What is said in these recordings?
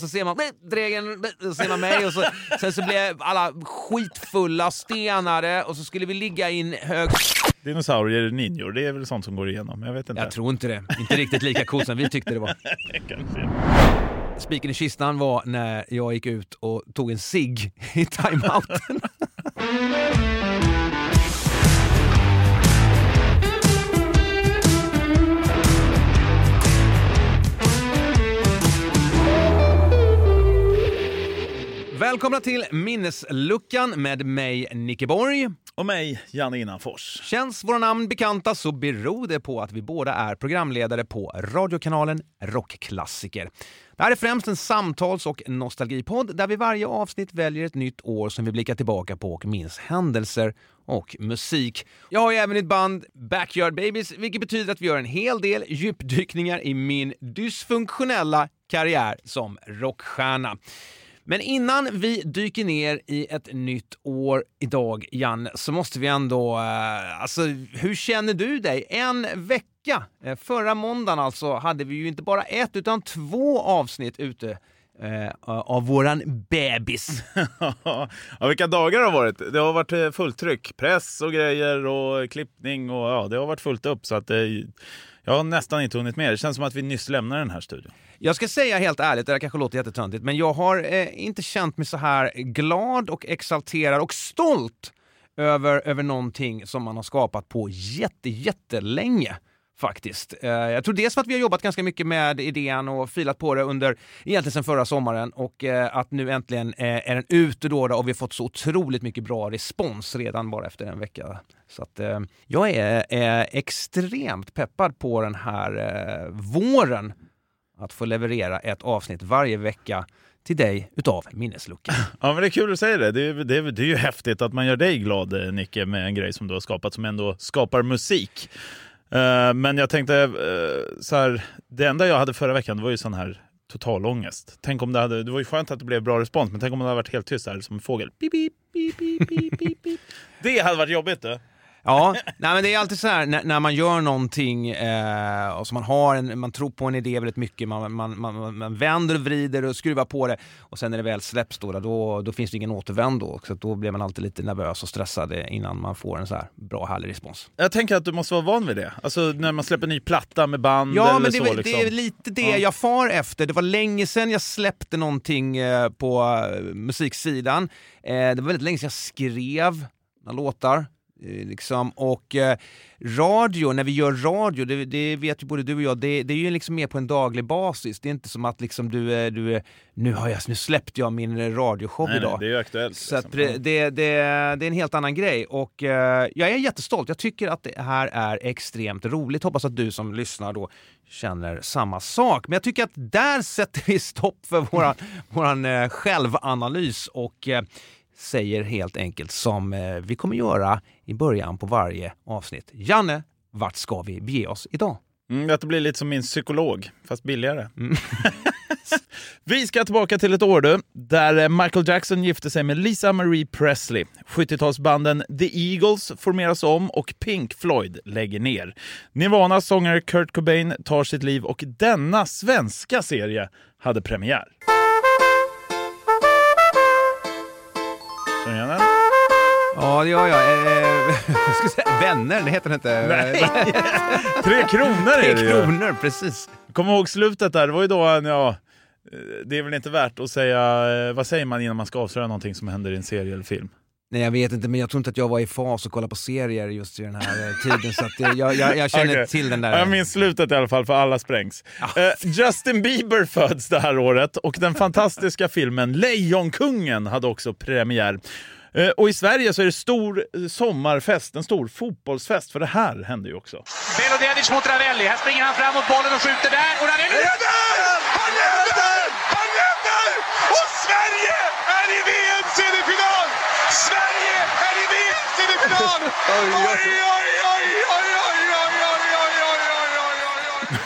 Så ser man "Nej, Dregen, nej", så ser man mig och så, sen så blev alla skitfulla, stenade och så skulle vi ligga i en hög... Dinosaurier, ninjor, det är väl sånt som går igenom? Jag vet inte. Jag tror inte det. Inte riktigt lika coolt som vi tyckte det var. Kanske. Spiken i kistan var när jag gick ut och tog en cigg i timeouten. Välkomna till Minnesluckan med mig, Nicke Borg. Och mig, Janne Innanfors. Känns våra namn bekanta så beror det på att vi båda är programledare på radiokanalen Rockklassiker. Det här är främst en samtals och nostalgipodd där vi varje avsnitt väljer ett nytt år som vi blickar tillbaka på och minns händelser och musik. Jag har ju även ett band, Backyard Babies, vilket betyder att vi gör en hel del djupdykningar i min dysfunktionella karriär som rockstjärna. Men innan vi dyker ner i ett nytt år idag, Jan, så måste vi ändå... Eh, alltså, hur känner du dig? En vecka, eh, förra måndagen alltså, hade vi ju inte bara ett utan två avsnitt ute eh, av våran bebis. ja, vilka dagar det har varit. Det har varit eh, fullt tryck. Press och grejer och klippning och ja, det har varit fullt upp så att eh, jag har nästan inte hunnit med. Det känns som att vi nyss lämnar den här studion. Jag ska säga helt ärligt, det där kanske låter jättetöntigt, men jag har eh, inte känt mig så här glad och exalterad och stolt över, över någonting som man har skapat på jätte, jättelänge. Faktiskt. Eh, jag tror dels för att vi har jobbat ganska mycket med idén och filat på det under egentligen sedan förra sommaren och eh, att nu äntligen eh, är den ute då, då och vi har fått så otroligt mycket bra respons redan bara efter en vecka. Så att eh, jag är, är extremt peppad på den här eh, våren att få leverera ett avsnitt varje vecka till dig utav Minnesluckan. Ja, men det är kul att säga det. Det är, det, är, det är ju häftigt att man gör dig glad, eh, Nicke, med en grej som du har skapat som ändå skapar musik. Eh, men jag tänkte uh, så här, det enda jag hade förra veckan var ju sån här total ångest. Tänk om det hade, det var ju skönt att det blev bra respons, men tänk om det hade varit helt tyst här som en fågel. Beep, beep, beep. Det hade varit jobbigt. du! Ja, nej, men det är alltid så här när, när man gör någonting eh, och så man, har en, man tror på en idé väldigt mycket, man, man, man, man vänder och vrider och skruvar på det och sen när det väl släpps då, då, då finns det ingen återvändo. Så då blir man alltid lite nervös och stressad innan man får en så här bra, härlig respons. Jag tänker att du måste vara van vid det. Alltså när man släpper en ny platta med band Ja, eller men det, så. är- liksom. det är lite det Ja. jag far efter. Det var länge sedan jag släppte någonting eh, på eh, musiksidan. Eh, det var väldigt länge sedan jag skrev några låtar. Eh, liksom. Och eh, radio, när vi gör radio, det, det vet ju både du och jag, det, det är ju liksom mer på en daglig basis. Det är inte som att liksom du, är- du nu, har jag, nu släppte jag min radioshow Nej, nej, idag. det är aktuellt. Så liksom. det, det, det, är en helt annan grej och eh, jag är jättestolt. Jag tycker att det här är extremt roligt. Hoppas att du som lyssnar då känner samma sak. Men jag tycker att där sätter vi stopp för våran, våran eh, självanalys och eh, säger helt enkelt som eh, vi kommer göra i början på varje avsnitt. Janne, vart ska vi bege oss idag? Mm, att det blir lite som min psykolog, fast billigare. Vi ska tillbaka till ett år du, där eh, Michael Jackson gifte sig med Lisa Marie Presley. 70-talsbanden The Eagles formeras om och Pink Floyd lägger ner. Nirvanas sångare Kurt Cobain tar sitt liv och denna svenska serie hade premiär. Känner du igen den? Ja, det gör jag. Eh, jag ska säga, vänner, det heter det inte. Nej. Tre kronor är Tre det ju! kronor, precis. Kom ihåg slutet där, det var ju då, en, ja, eh, det är väl inte värt att säga, eh, vad säger man innan man ska avslöja någonting som händer i en serie eller film? Nej jag vet inte men jag tror inte att jag var i fas och kollade på serier just i den här eh, tiden så att eh, jag, jag, jag känner Okej. till den där. Jag minns slutet i alla fall, för alla sprängs. Eh, Justin Bieber föds det här året och den fantastiska filmen Lejonkungen hade också premiär. Eh, Och i Sverige så är det stor sommarfest, en stor fotbollsfest, för det här hände ju också. Belodedic mot Ravelli. Här springer han fram mot bollen och skjuter där. Och Ravelli! Han räddar! Han going on? oh, oi, oi, oi, oi.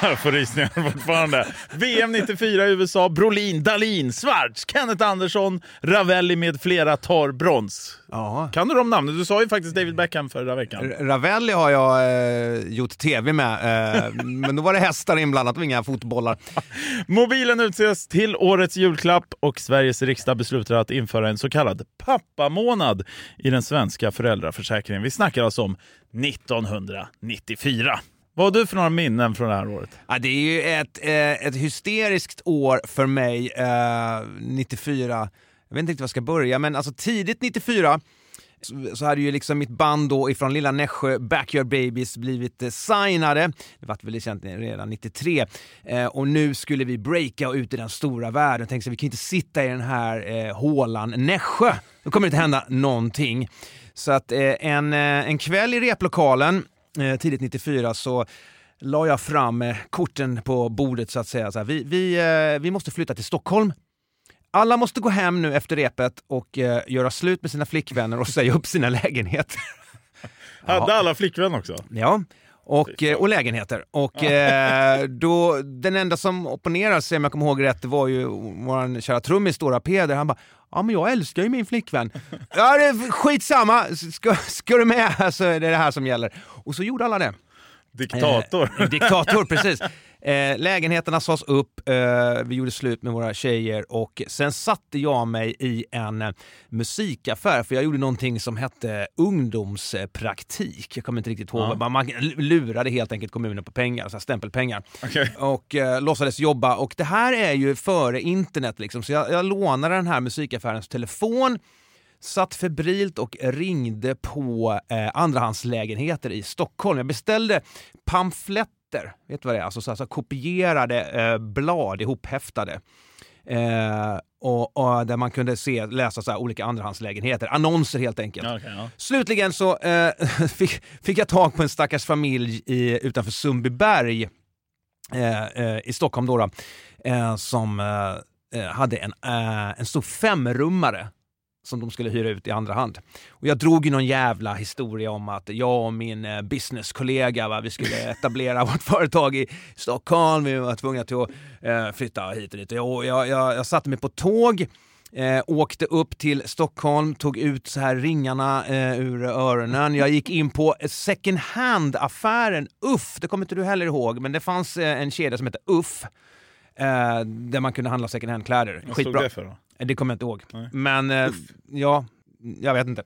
Jag får rysningar fortfarande. VM 94 i USA. Brolin, Dalin, Schwarz, Kenneth Andersson, Ravelli med flera tar brons. Ja. Kan du de namnen? Du sa ju faktiskt David Beckham förra veckan. Ravelli har jag eh, gjort tv med, eh, men då var det hästar inblandat och inga fotbollar. Mobilen utses till årets julklapp och Sveriges riksdag beslutar att införa en så kallad pappamånad i den svenska föräldraförsäkringen. Vi snackar alltså om 1994. Vad har du för några minnen från det här året? Ja, det är ju ett, eh, ett hysteriskt år för mig, eh, 94. Jag vet inte riktigt var jag ska börja, men alltså tidigt 94 så, så hade ju liksom mitt band då ifrån lilla Nässjö, Backyard Babies, blivit eh, signade. Det var väl känt redan 93. Eh, och nu skulle vi breaka och ut i den stora världen. Tänkte så vi kan inte sitta i den här eh, hålan Nässjö. Då kommer det inte hända någonting. Så att eh, en, eh, en kväll i replokalen tidigt 94 så la jag fram eh, korten på bordet så att säga. Så här, vi, vi, eh, vi måste flytta till Stockholm. Alla måste gå hem nu efter repet och eh, göra slut med sina flickvänner och säga upp sina lägenheter. Hade alla flickvän också? Ja, och, eh, och lägenheter. Och eh, då, den enda som opponerar sig, om jag kommer ihåg rätt, det var ju vår kära trummis Stora Peder. Han bara Ja men jag älskar ju min flickvän. ja det är skitsamma, ska, ska du med så är det det här som gäller. Och så gjorde alla det. Diktator. Eh, diktator, precis. Eh, lägenheterna sades upp, eh, vi gjorde slut med våra tjejer och sen satte jag mig i en eh, musikaffär för jag gjorde någonting som hette ungdomspraktik. Jag kommer inte riktigt ihåg, Ja. man, man lurade helt enkelt kommunen på pengar, så här stämpelpengar. Okej. Och eh, låtsades jobba och det här är ju före internet liksom, så jag, jag lånade den här musikaffärens telefon satt febrilt och ringde på eh, andrahandslägenheter i Stockholm. Jag beställde pamfletter, vet du vad det är? Alltså, så, så kopierade eh, blad ihophäftade. Eh, och, och där man kunde se, läsa så olika andrahandslägenheter, annonser helt enkelt. Okej, ja. Slutligen så eh, fick, fick jag tag på en stackars familj i, utanför Sundbyberg eh, eh, i Stockholm då, då eh, som eh, hade en, en stor femrummare som de skulle hyra ut i andra hand. Och jag drog ju någon jävla historia om att jag och min eh, businesskollega, va, vi skulle etablera vårt företag i Stockholm, vi var tvungna till att eh, flytta hit och dit. Jag, jag, jag, jag satte mig på tåg, eh, åkte upp till Stockholm, tog ut så här ringarna eh, ur öronen. Jag gick in på second hand-affären Uff, det kommer inte du heller ihåg, men det fanns eh, en kedja som hette Uff. Eh, där man kunde handla second hand-kläder. Vad stod Skitbra. det för då? Eh, Det kommer jag inte ihåg. Nej. Men eh, ja, jag vet inte.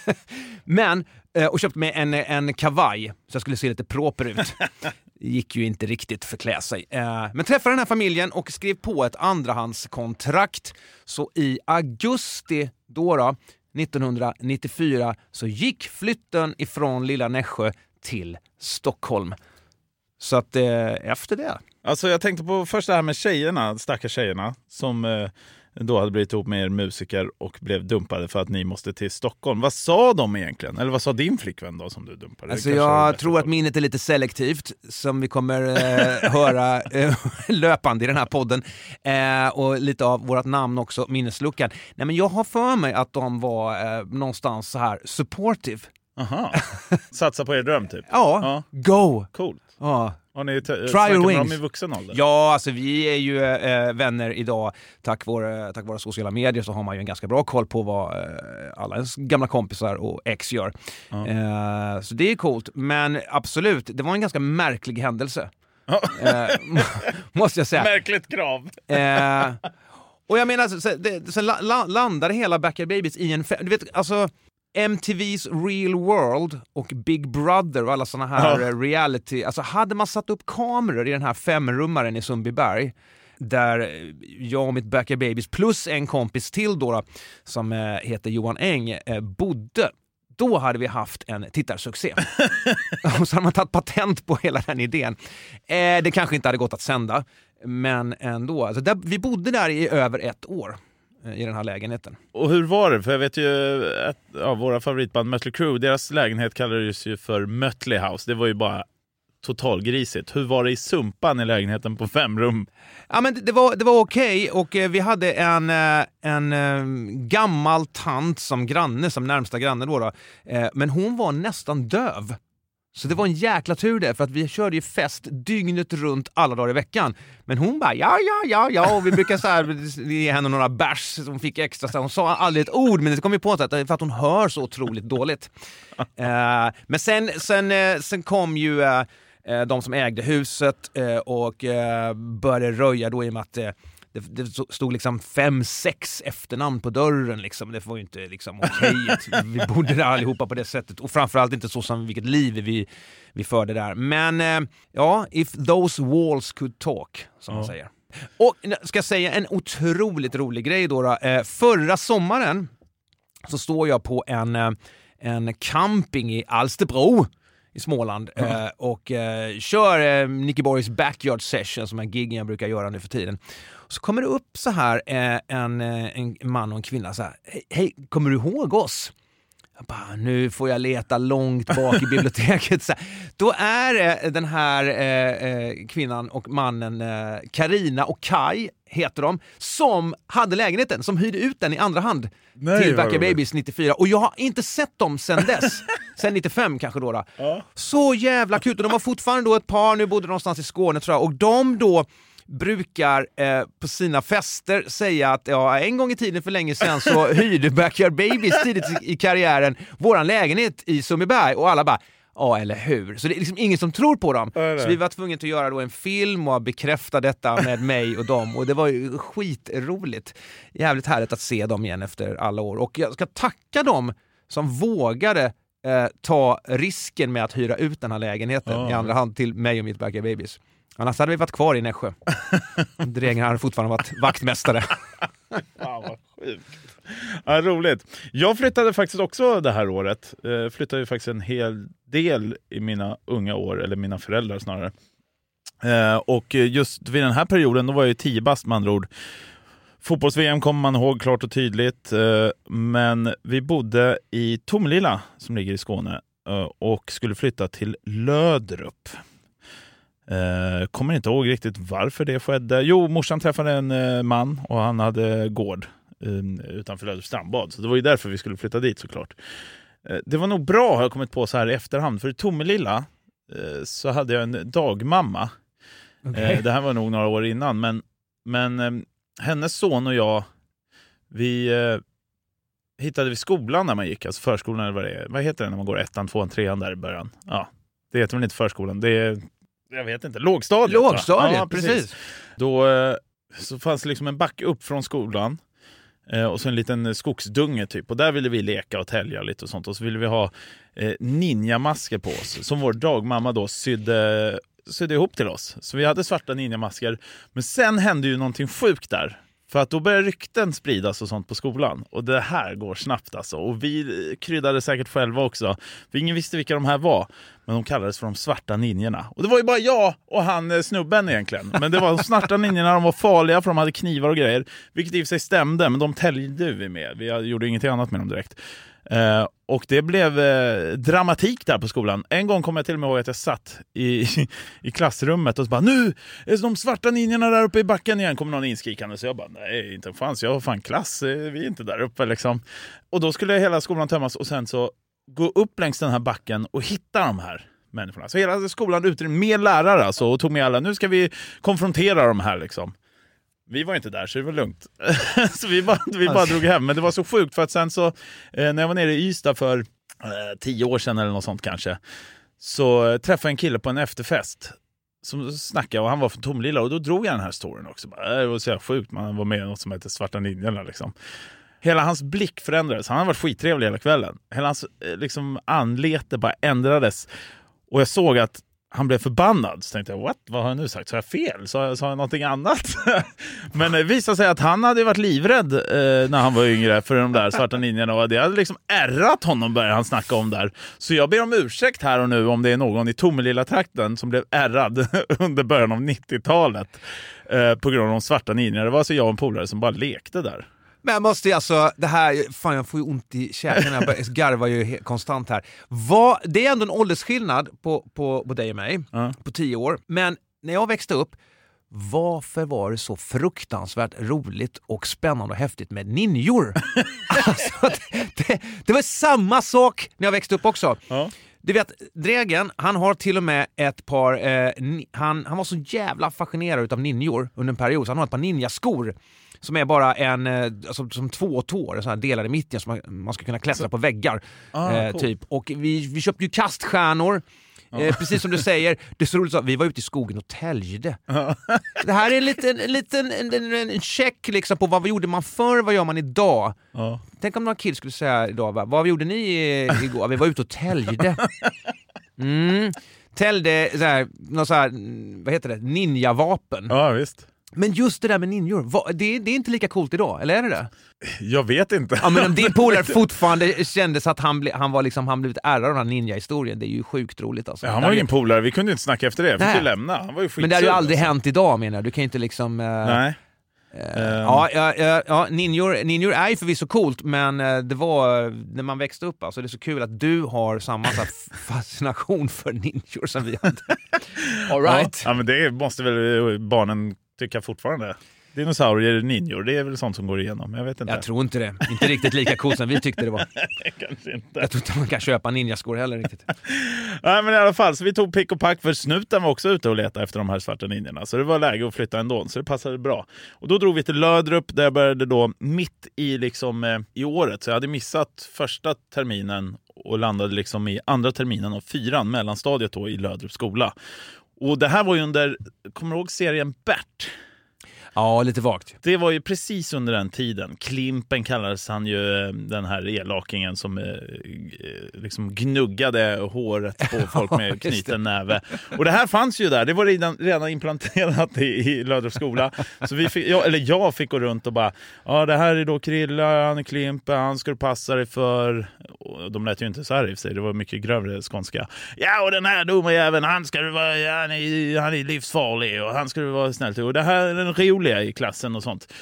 Men, eh, och köpte mig en, en kavaj så jag skulle se lite proper ut. gick ju inte riktigt för klä sig. Eh, men träffade den här familjen och skrev på ett andrahandskontrakt. Så i augusti då, då 1994 så gick flytten ifrån lilla Nässjö till Stockholm. Så att eh, efter det Alltså jag tänkte på först det här med tjejerna, stackars tjejerna, som eh, då hade blivit ihop med er musiker och blev dumpade för att ni måste till Stockholm. Vad sa de egentligen? Eller vad sa din flickvän då som du dumpade? Alltså jag tror att minnet är lite selektivt, som vi kommer eh, höra eh, löpande i den här podden. Eh, och lite av vårt namn också, minnesluckan. Nej men jag har för mig att de var eh, någonstans så här supportive. Aha. Satsa på er dröm typ? Ja, Ja. go! Coolt. Ja. Har ni t- your wings. i vuxen ålder? Ja, alltså vi är ju eh, vänner idag. Tack vare, tack vare sociala medier så har man ju en ganska bra koll på vad eh, alla ens gamla kompisar och ex gör. Eh, så det är coolt. Men absolut, det var en ganska märklig händelse. Eh, måste jag säga. Märkligt krav. Eh, och jag menar, det, sen la, la, landade hela Backyard Babies i en... Du vet, alltså MTV's Real World och Big Brother och alla såna här Ja. eh, reality... Alltså hade man satt upp kameror i den här femrummaren i Sundbyberg där eh, jag och mitt Backyard Babies plus en kompis till då, som eh, heter Johan Eng bodde då hade vi haft en tittarsuccé. och så hade man tagit patent på hela den idén. Eh, det kanske inte hade gått att sända, men ändå. Alltså där, vi bodde där i över ett år i den här lägenheten. Och hur var det? För jag vet ju att ja, våra favoritband Mötley Crüe, deras lägenhet kallades ju för Mötley House. Det var ju bara totalgrisigt. Hur var det i Sumpan i lägenheten på fem rum? Ja, men det, det var, det var okej och eh, vi hade en, eh, en eh, gammal tant som granne, som närmsta granne då. då. Eh, men hon var nästan döv. Så det var en jäkla tur det, för att vi körde ju fest dygnet runt alla dagar i veckan. Men hon bara ja, ja, ja, ja, och vi brukar så här, ge henne några bärs som fick extra. Så hon sa aldrig ett ord, men det kom vi på att det är för att hon hör så otroligt dåligt. Eh, men sen, sen, eh, sen kom ju eh, de som ägde huset och började röja då i och med att det, det stod liksom fem, sex efternamn på dörren. Liksom. Det var ju inte liksom, okej att vi bodde där allihopa på det sättet. Och framförallt inte så som vilket liv vi, vi förde där. Men eh, ja, if those walls could talk, som man säger. Och ska jag säga en otroligt rolig grej då. då. Eh, förra sommaren så står jag på en, eh, en camping i Alsterbro i Småland eh, och eh, kör eh, Nicky Borgs backyard session som är giggen jag brukar göra nu för tiden. Så kommer det upp så här eh, en, eh, en man och en kvinna så här. Hej, hej, kommer du ihåg oss? Jag bara, nu får jag leta långt bak i biblioteket. Så. Då är det den här eh, eh, kvinnan och mannen, Karina och Kai heter de, som hade lägenheten, som hyrde ut den i andra hand Nej, till roligt. Babies 94. Och jag har inte sett dem sen dess. sen 95 kanske då. då. Så jävla kul! Och de var fortfarande då ett par, nu bodde de någonstans i Skåne tror jag, och de då brukar eh, på sina fester säga att ja, en gång i tiden för länge sedan så hyrde Backyard Babies tidigt i, karriären våran lägenhet i Sundbyberg och alla bara Ja, eller hur? Så det är liksom ingen som tror på dem. Så vi var tvungna att göra då en film och bekräfta detta med mig och dem och det var ju skitroligt. Jävligt härligt att se dem igen efter alla år. Och jag ska tacka dem som vågade eh, ta risken med att hyra ut den här lägenheten Ja. i andra hand till mig och mitt Backyard Babies. Annars hade vi varit kvar i Nässjö. Drängen hade fortfarande varit vaktmästare. Fan vad sjukt. Ja, roligt. Jag flyttade faktiskt också det här året. Eh, flyttade ju faktiskt en hel del i mina unga år, eller mina föräldrar snarare. Eh, och just vid den här perioden, då var jag ju 10 bast med andra ord. Fotbolls-VM kommer man ihåg klart och tydligt, eh, men vi bodde i Tomelilla som ligger i Skåne eh, och skulle flytta till Löderup. Eh, kommer inte ihåg riktigt varför det skedde. Jo, morsan träffade en eh, man och han hade gård eh, utanför Löderups strandbad. Så det var ju därför vi skulle flytta dit såklart. Eh, det var nog bra har jag kommit på så här i efterhand, för i Tomelilla eh, så hade jag en dagmamma. Eh, det här var nog några år innan, men, men eh, hennes son och jag, vi eh, hittade vi skolan där man gick, alltså förskolan eller vad det är. Vad heter det när man går ettan, tvåan, trean där i början? Ja, det heter väl inte förskolan, det är, jag vet inte, lågstadiet. Lågstadiet, Ja, precis. Då eh, så fanns det liksom en back upp från skolan eh, och så en liten skogsdunge typ. Och där ville vi leka och tälja lite och sånt. Och så ville vi ha eh, ninjamasker på oss som vår dagmamma då sydde, sydde ihop till oss. Så vi hade svarta ninjamasker. Men sen hände ju någonting sjukt där. För att då började rykten spridas och sånt på skolan. Och det här går snabbt alltså. Och vi kryddade säkert själva också. För ingen visste vilka de här var. Men de kallades för de svarta ninjorna. Och det var ju bara jag och han eh, snubben egentligen. Men det var de svarta ninjorna, de var farliga för de hade knivar och grejer. Vilket i och för sig stämde, men de täljde vi med. Vi gjorde ingenting annat med dem direkt. Eh, och det blev eh, dramatik där på skolan. En gång kommer jag till och med ihåg att jag satt i, i klassrummet och så bara nu är de svarta ninjorna där uppe i backen igen. Kommer någon inskrikande. Så jag bara nej, inte fanns jag har fan klass. Eh, vi är inte där uppe liksom. Och då skulle hela skolan tömmas och sen så gå upp längs den här backen och hitta de här människorna. Så hela skolan utrymde med lärare alltså och tog med alla. Nu ska vi konfrontera de här liksom. Vi var inte där så det var lugnt. så vi bara, vi bara drog hem. Men det var så sjukt för att sen så eh, när jag var nere i Ystad för eh, tio år sedan eller något sånt kanske. Så eh, träffade jag en kille på en efterfest som snackade och han var från Tomelilla och då drog jag den här storyn också. Bara, äh, Det var så jävla sjukt, man var med i något som heter Svarta Ninjorna liksom. Hela hans blick förändrades. Han har varit skittrevlig hela kvällen. Hela hans eh, liksom, anlete bara ändrades. Och jag såg att han blev förbannad. Så tänkte jag, what? Vad har jag nu sagt? Sa jag fel? Sa jag, sa jag någonting annat? Men det visade sig att han hade varit livrädd eh, när han var yngre för de där svarta ninjorna. Och det hade liksom ärrat honom, började han snacka om där. Så jag ber om ursäkt här och nu om det är någon i Tomelilla-trakten som blev ärrad under början av 90-talet eh, på grund av de svarta ninjorna. Det var alltså jag och en polare som bara lekte där. Men jag måste ju alltså, det här, fan jag får ju ont i käken, jag garvar ju konstant här. Vad, det är ändå en åldersskillnad på, på, på dig och mig, Ja. på tio år. Men när jag växte upp, varför var det så fruktansvärt roligt och spännande och häftigt med ninjor? alltså, det, det, det var samma sak när jag växte upp också. Ja. Du vet, Dregen, han har till och med ett par... Eh, han, han var så jävla fascinerad av ninjor under en period, så han har ett par ninjaskor som är bara en, eh, alltså, som två tår, så här delade i mitten, så man, man ska kunna klättra på väggar. Ah, eh, coolt. typ. Och vi, vi köpte ju kaststjärnor. Eh, precis som du säger, det är så roligt, så, vi var ute i skogen och täljde. Det här är en liten, en liten en, en, en check liksom på vad gjorde man förr, vad gör man idag? Tänk om några kids skulle säga idag, va? vad gjorde ni igår? Vi var ute och täljde. Mm. Täljde så här, någon så här, mm, vad heter det, ninjavapen. ja, visst. Men just det där med ninjor, vad, det, det är inte lika coolt idag, eller är det det? Jag vet inte. Ja men om din polare fortfarande kändes att han, ble, han var liksom, han blivit ärrad av den här ninja-historien, det är ju sjukt roligt alltså. Ja, han var ju ingen polare, vi kunde inte snacka efter det. Jag fick ju lämna. Han var ju Men det hade ju aldrig alltså. hänt idag menar jag, du kan ju inte liksom... eh, Nej. Eh, Ja, ja, ja, ja ninjor, ninjor är ju förvisso coolt, men eh, det var eh, när man växte upp, alltså det är så kul att du har samma fascination för ninjor som vi hade. All right. Ja, ja, men det måste väl barnen tycka fortfarande. Dinosaurier, ninjor, det är väl sånt som går igenom. Jag vet inte. Jag tror inte det. Inte riktigt lika coolt som vi tyckte det var. Kanske inte. Jag tror inte man kan köpa ninjaskor heller riktigt. Nej, men i alla fall, så vi tog pick och pack för snuten var också ute och letade efter de här svarta ninjorna. Så det var läge att flytta ändå, så det passade bra. Och då drog vi till Lödrup där jag började då mitt i, liksom, eh, i året. Så jag hade missat första terminen och landade liksom i andra terminen av fyran, mellanstadiet då i Lödrups skola. Och det här var ju under, kommer du ihåg serien Bert? Ja, lite vagt. Det var ju precis under den tiden. Klimpen kallades han ju, eh, den här elakingen som eh, eh, liksom gnuggade håret på folk med knuten näve. Och det här fanns ju där, det var redan, redan implanterat i, i Löderups skola. Så vi fick, jag, eller jag fick gå runt och bara, ja det här är då Krille, han är Klimpen, han ska du passa dig för. Och de lät ju inte så här i och för sig, det var mycket grövre skånska. Ja och den här domarjäveln, han ska du vara, ja, han, är, han är livsfarlig och han ska du vara snäll till. Och det här är den oroliga i klassen och sånt.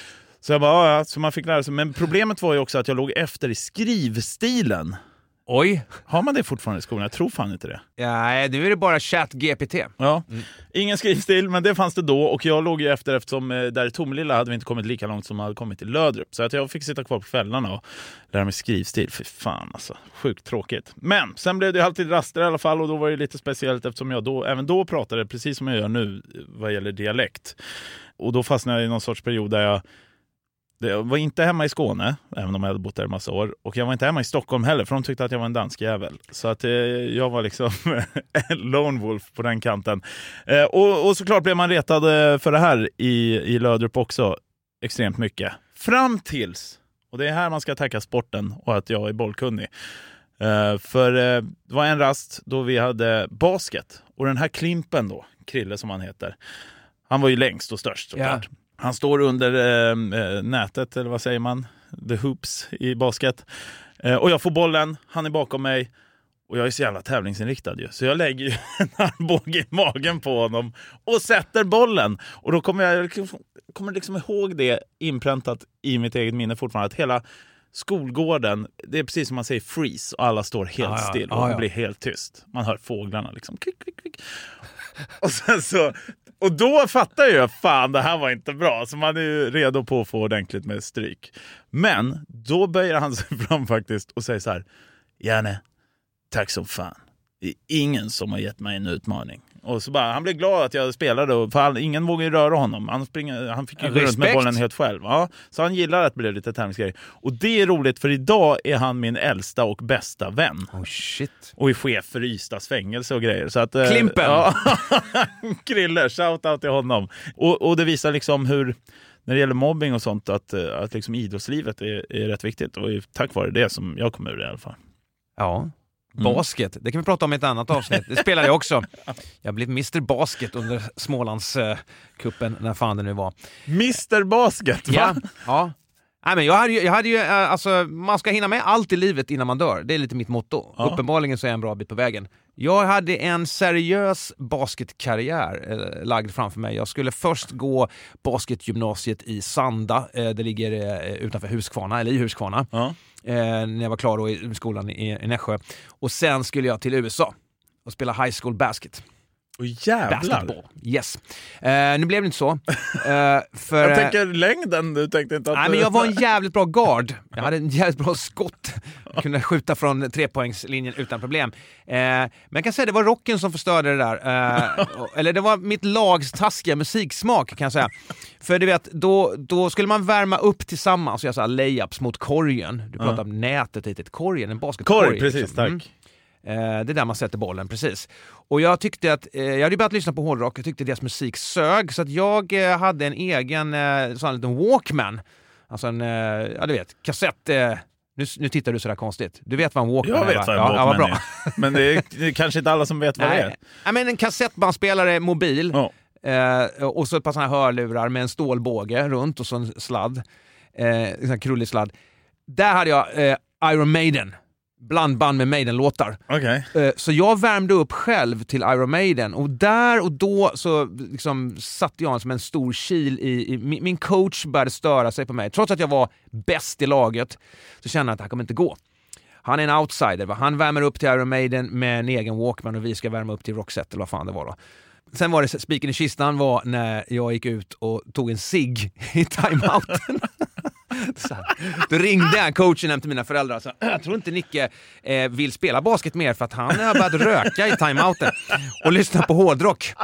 Så jag bara, ja, så man fick lära sig. Men problemet var ju också att jag låg efter i skrivstilen. Oj. Har man det fortfarande i skolan? Jag tror fan inte det. Nej, nu är det bara ChatGPT. Ja. Ingen skrivstil, men det fanns det då och jag låg ju efter eftersom eh, där i Tomelilla hade vi inte kommit lika långt som man hade kommit till Lödrup. Så att jag fick sitta kvar på kvällarna och lära mig skrivstil. Fy fan alltså, sjukt tråkigt. Men sen blev det alltid raster i alla fall och då var det lite speciellt eftersom jag då, även då pratade precis som jag gör nu vad gäller dialekt. Och då fastnade jag i någon sorts period där jag jag var inte hemma i Skåne, även om jag hade bott där en massa år. Och jag var inte hemma i Stockholm heller, för de tyckte att jag var en dansk jävel. Så att eh, jag var liksom en lone wolf på den kanten. Eh, och, och såklart blev man retad eh, för det här i, i Löderup också, extremt mycket. Fram tills, och det är här man ska tacka sporten och att jag är bollkunnig. Eh, för eh, det var en rast då vi hade basket. Och den här Klimpen då, Krille som han heter, han var ju längst och störst såklart. Han står under ehm, eh, nätet, eller vad säger man? The hoops i basket. Eh, och jag får bollen, han är bakom mig. Och jag är så jävla tävlingsinriktad ju. Så jag lägger ju en armbåge i magen på honom och sätter bollen. Och då kommer jag liksom, kommer liksom ihåg det inpräntat i mitt eget minne fortfarande. Att hela skolgården, det är precis som man säger freeze och alla står helt ja. still och det ja. blir helt tyst. Man hör fåglarna liksom. Kvick, kvick, kvick. Och, sen så, och då fattar jag fan det här var inte bra. Så man är ju redo på att få ordentligt med stryk. Men då böjer han sig fram faktiskt och säger så här. Janne, tack som fan. Det är ingen som har gett mig en utmaning. Och så bara, han blev glad att jag spelade, för han, ingen vågade ju röra honom. Han, springer, han fick ju gå runt med Respekt. bollen helt själv. Ja, så han gillar att det blev lite tävlingsgrejer. Och det är roligt, för idag är han min äldsta och bästa vän. Oh shit. Och är chef för Ystads fängelse och grejer. Så att, eh, Klimpen! Ja, Krille, shout-out till honom. Och, och det visar liksom hur, när det gäller mobbing och sånt, att, eh, att liksom idrottslivet är, är rätt viktigt. Och tack vare det som jag kom ur det i alla fall. Ja. Mm. Basket, det kan vi prata om i ett annat avsnitt. Det spelade jag också. Jag blev Mr Basket under Smålandscupen, när fan det nu var. Mr Basket, va? Ja, ja. Nej, men jag hade ju, jag hade ju eh, alltså, man ska hinna med allt i livet innan man dör. Det är lite mitt motto. Ja. Uppenbarligen så är jag en bra bit på vägen. Jag hade en seriös basketkarriär eh, lagd framför mig. Jag skulle först gå basketgymnasiet i Sanda. Eh, det ligger eh, utanför Huskvarna, eller i Huskvarna. Ja. Eh, när jag var klar då i skolan i, i Nässjö. Och sen skulle jag till USA och spela high school basket. Och jävlar! Basketball. Yes. Eh, nu blev det inte så. Eh, för, Jag eh, tänker längden, du tänkte inte att... Nej, du- men jag var en jävligt bra guard. Jag hade en jävligt bra skott. Jag kunde skjuta från trepoängslinjen utan problem. Eh, men jag kan säga det var rocken som förstörde det där. Eh, eller det var mitt lags taskiga musiksmak kan jag säga. För du vet, då, då skulle man värma upp tillsammans och göra layups mot korgen. Du pratar om nätet hit, korgen, en basketkorg. Korg, precis, liksom. tack. Mm. Eh, det är där man sätter bollen, precis. Och jag tyckte att, eh, jag hade börjat lyssna på hårdrock, jag tyckte deras musik sög, så att jag eh, hade en egen eh, sån liten Walkman. Alltså en, eh, ja du vet, kassett... Eh, nu, nu tittar du sådär konstigt. Du vet vad en Walkman Jag är vet va? vad en ja, ja, Walkman bra. är. Men det är, det är kanske inte alla som vet vad det är. Nej, Nej, men en kassettbandspelare, mobil, Ja. eh, och så ett par såna här hörlurar med en stålbåge runt och så en sladd. Eh, en sån krullig sladd. Där hade jag eh, Iron Maiden, blandband med Maiden-låtar. Okej. Eh, Så jag värmde upp själv till Iron Maiden och där och då så liksom satte jag som en stor kil i, i min, coach började störa sig på mig. Trots att jag var bäst i laget så kände jag att det här kommer inte gå. Han är en outsider, va? han värmer upp till Iron Maiden med en egen Walkman och vi ska värma upp till Roxette eller vad fan det var då. Sen var det spiken i kistan var när jag gick ut och tog en cigg i timeouten. Så. Då ringde jag coachen hem till mina föräldrar och sa jag tror inte Nicke eh, vill spela basket mer för att han har börjat röka i timeouten och lyssna på hårdrock.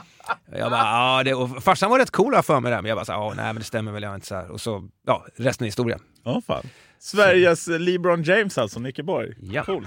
Jag bara, ja, det, och farsan var rätt cool här för mig där, men jag bara, så ja, nej men det stämmer väl, jag är inte så här. Och så, ja, resten är historia. Ja, fan. Sveriges LeBron James alltså, Nicke Borg. Ja. Coolt.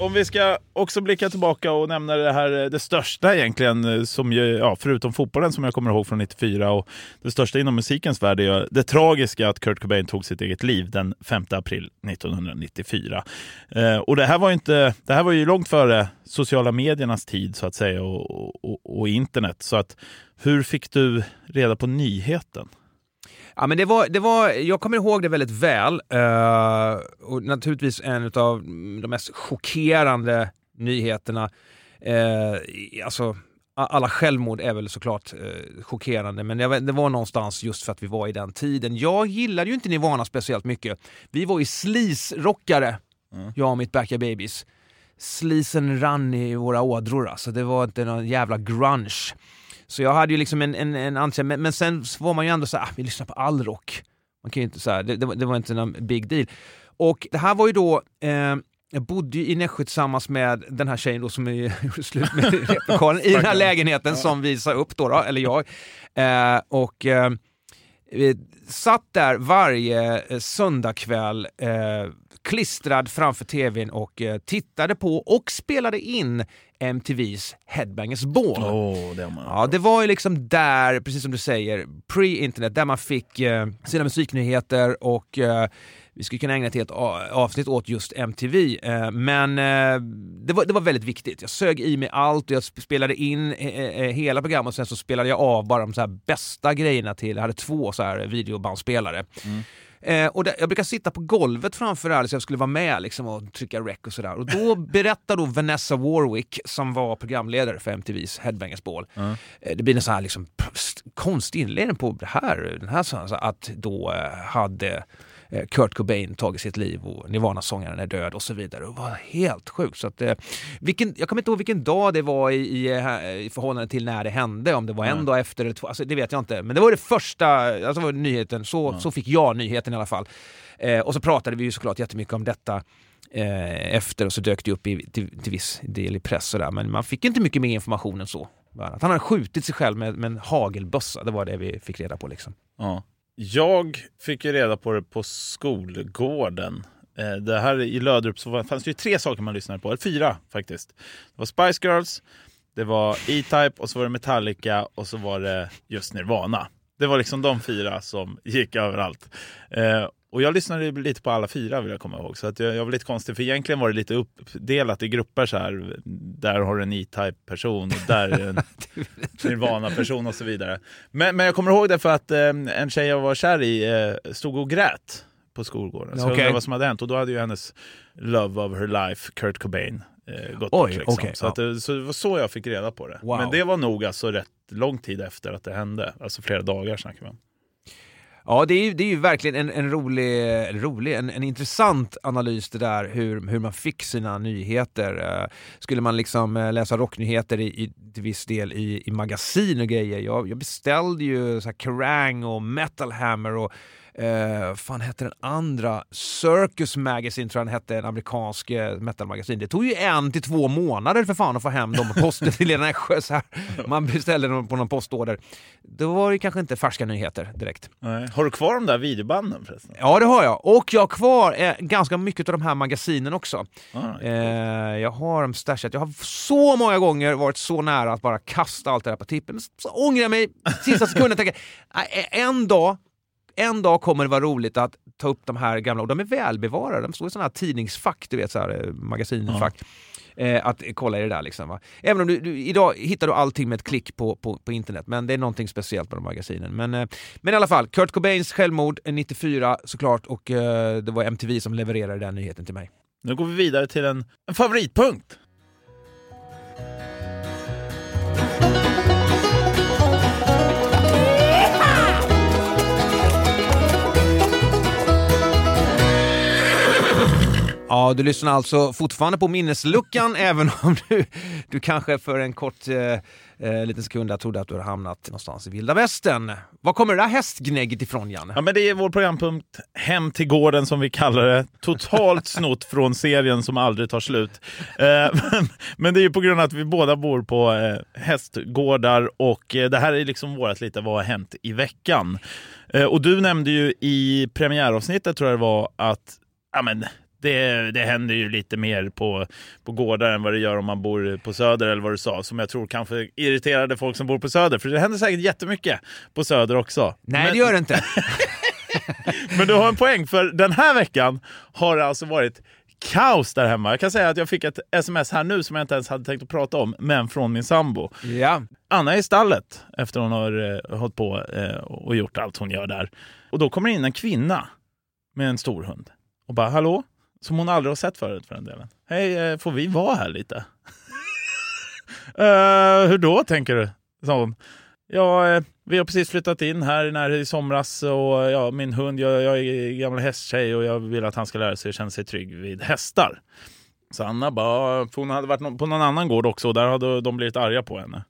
Om vi ska också blicka tillbaka och nämna det här, eh, det största egentligen, eh, som ju, ja, förutom fotbollen som jag kommer ihåg från 94 och det största inom musikens värld är ju det tragiska att Kurt Cobain tog sitt eget liv den 5 april 1994. Eh, och det här var ju inte, det här var ju långt före sociala mediernas tid så att säga och, och, och internet. Så att hur fick du reda på nyheten? Ja, men det var, det var, jag kommer ihåg det väldigt väl. eh, och naturligtvis en av de mest chockerande nyheterna. Uh, alltså, alla självmord är väl såklart eh, chockerande, men det var, det var någonstans just för att vi var i den tiden. Jag gillade ju inte Nirvana speciellt mycket. Vi var ju sleaze-rockare, jag och mitt Backyard Babies. Sleazen rann i våra ådror alltså. Det var inte någon jävla grunge. Så jag hade ju liksom en, en, en annan, men, men sen var man ju ändå så här, ah, vi lyssnar på all rock. Man kan ju inte så här, det, det, var, det var inte någon big deal. Och det här var ju då, eh, jag bodde ju i Nässjö tillsammans med den här tjejen då som gjorde slut med replokalen i den här lägenheten som vi sa upp då, då eller jag. Eh, och eh, vi satt där varje eh, söndagkväll eh, klistrad framför tvn och eh, tittade på och spelade in MTVs Headbangers Ball. Oh, det man. Ja, det var ju liksom där, precis som du säger, pre-internet, där man fick eh, sina musiknyheter och eh, vi skulle kunna ägna ett helt avsnitt åt just MTV, eh, men eh, det, var, det var väldigt viktigt. Jag sög i mig allt och jag sp- spelade in hela programmet och sen så spelade jag av bara de så bästa grejerna till, jag hade två så här videobandspelare. Eh, och där, jag brukar sitta på golvet framför Alice, jag skulle vara med liksom, och trycka rec och sådär. Och då berättar då Vanessa Warwick, som var programledare för MTVs Headbangers Ball, eh, det blir en sån här liksom, konstig inledning på det här, den här så att då eh, hade Kurt Cobain tagit sitt liv och Nirvana-sångaren är död och så vidare. Det var helt sjukt. Så att, eh, vilken, jag kommer inte ihåg vilken dag det var i, i, eh, i förhållande till när det hände, om det var en dag efter eller två, alltså, det vet jag inte. Men det var det första, alltså var nyheten, så, så fick jag nyheten i alla fall. Eh, och så pratade vi ju såklart jättemycket om detta eh, efter och så dök det upp i, till, till viss del i press och där. men man fick inte mycket mer information än så. Att han hade skjutit sig själv med, med en hagelbössa, det var det vi fick reda på. Liksom. Ja. Jag fick ju reda på det på skolgården. Eh, det här i Löderup så fanns det ju tre saker man lyssnade på, eller fyra faktiskt. Det var Spice Girls, det var E-Type och så var det Metallica och så var det just Nirvana. Det var liksom de fyra som gick överallt. Eh, och jag lyssnade lite på alla fyra vill jag komma ihåg. Så att jag, jag var lite konstig, för egentligen var det lite uppdelat i grupper så här. Där har du en E-Type-person och där är en Nirvana-person och så vidare. Men, men jag kommer ihåg det för att eh, en tjej jag var kär i eh, stod och grät på skolgården. Så jag Okej. undrade vad som hade hänt och då hade ju hennes love of her life, Kurt Cobain, eh, gått Oj, bort. Liksom. okej, så, att, det- så det var så jag fick reda på det. Wow. Men det var nog alltså rätt lång tid efter att det hände. Alltså flera dagar snackar om. Ja, det är ju, det är ju verkligen en, en rolig, en, rolig en, en intressant analys det där hur, hur man fick sina nyheter. Eh, skulle man liksom eh, läsa rocknyheter i, i, till viss del i, i magasin och grejer. Jag, jag beställde ju så här Kerrang och Metal Hammer och eh, fan hette den andra? Circus Magazine tror jag den hette, en amerikansk eh, metalmagasin. Det tog ju en till två månader för fan att få hem dem på posten till Lena Nässjö. Så här. Man beställde dem på någon postorder. Då var det kanske inte färska nyheter direkt. Nej. Har du kvar de där videobanden förresten? Ja, det har jag. Och jag har kvar eh, ganska mycket av de här magasinen också. Ah, Eh, jag har dem stashat. Jag har så många gånger varit så nära att bara kasta allt det där på tippen. Så, ångrar jag mig sista sekunden tänker "Nej, en dag en dag kommer det vara roligt att ta upp de här gamla, och de är välbevarade. De står i sådana här tidningsfack, du vet, så här, eh, magasinfack. Eh, att kolla i det där liksom. Va? Även om du, du, idag hittar du allting med ett klick på, på, på internet, men det är någonting speciellt med de magasinen. Men, eh, men i alla fall, Kurt Cobains självmord eh, 94 såklart och eh, det var MTV som levererade den nyheten till mig. Nu går vi vidare till en, en favoritpunkt. Ja, du lyssnar alltså fortfarande på minnesluckan även om du, du kanske för en kort eh, eh, liten sekund trodde att du har hamnat någonstans i vilda västern. Var kommer det där hästgnägget ifrån, Jan? Ja, men det är vår programpunkt Hem till gården som vi kallar det. Totalt snott från serien som aldrig tar slut. Eh, men, men det är ju på grund av att vi båda bor på eh, hästgårdar och eh, det här är liksom vårt lite vad har hänt i veckan. Eh, och du nämnde ju i premiäravsnittet tror jag det var att ja, men, det, det händer ju lite mer på, på gårdar än vad det gör om man bor på Söder eller vad du sa, som jag tror kanske irriterade folk som bor på Söder. För det händer säkert jättemycket på Söder också. Nej, Men- det gör det inte. men du har en poäng, för den här veckan har det alltså varit kaos där hemma. Jag kan säga att jag fick ett sms här nu som jag inte ens hade tänkt att prata om, men från min sambo. Ja. Anna är i stallet efter hon har eh, hållit på eh, och gjort allt hon gör där. Och då kommer in en kvinna med en stor hund och bara hallå? Som hon aldrig har sett förut för den delen. Hej, eh, får vi vara här lite? Eh, hur då tänker du? sa hon. Ja, eh, vi har precis flyttat in här när i somras och ja, min hund, jag, jag är gammal hästtjej och jag vill att han ska lära sig känna sig trygg vid hästar. Så Anna bara, hon hade varit på någon annan gård också och där hade de blivit arga på henne.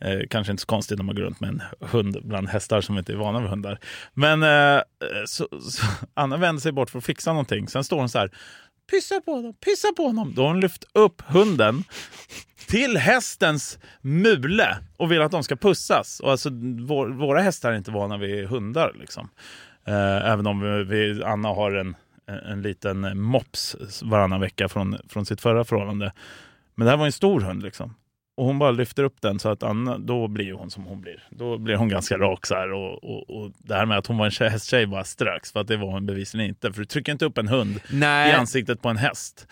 Eh, kanske inte så konstigt när man går runt med en hund bland hästar som inte är vana vid hundar. Men eh, så, så, Anna vänder sig bort för att fixa någonting. Sen står hon så här, pissa på honom, pissa på honom. Då har hon lyft upp hunden till hästens mule och vill att de ska pussas. Och alltså, vår, våra hästar är inte vana vid hundar. Liksom. Eh, även om vi, vi, Anna har en, en liten mops varannan vecka från, från sitt förra förhållande. Men det här var en stor hund. Liksom. Och hon bara lyfter upp den så att Anna, då blir hon som hon blir. Då blir hon ganska rak så här. Och, och, och det här med att hon var en tjej- hästtjej bara ströks för att det var hon bevisligen inte. För du trycker inte upp en hund Nej. i ansiktet på en häst.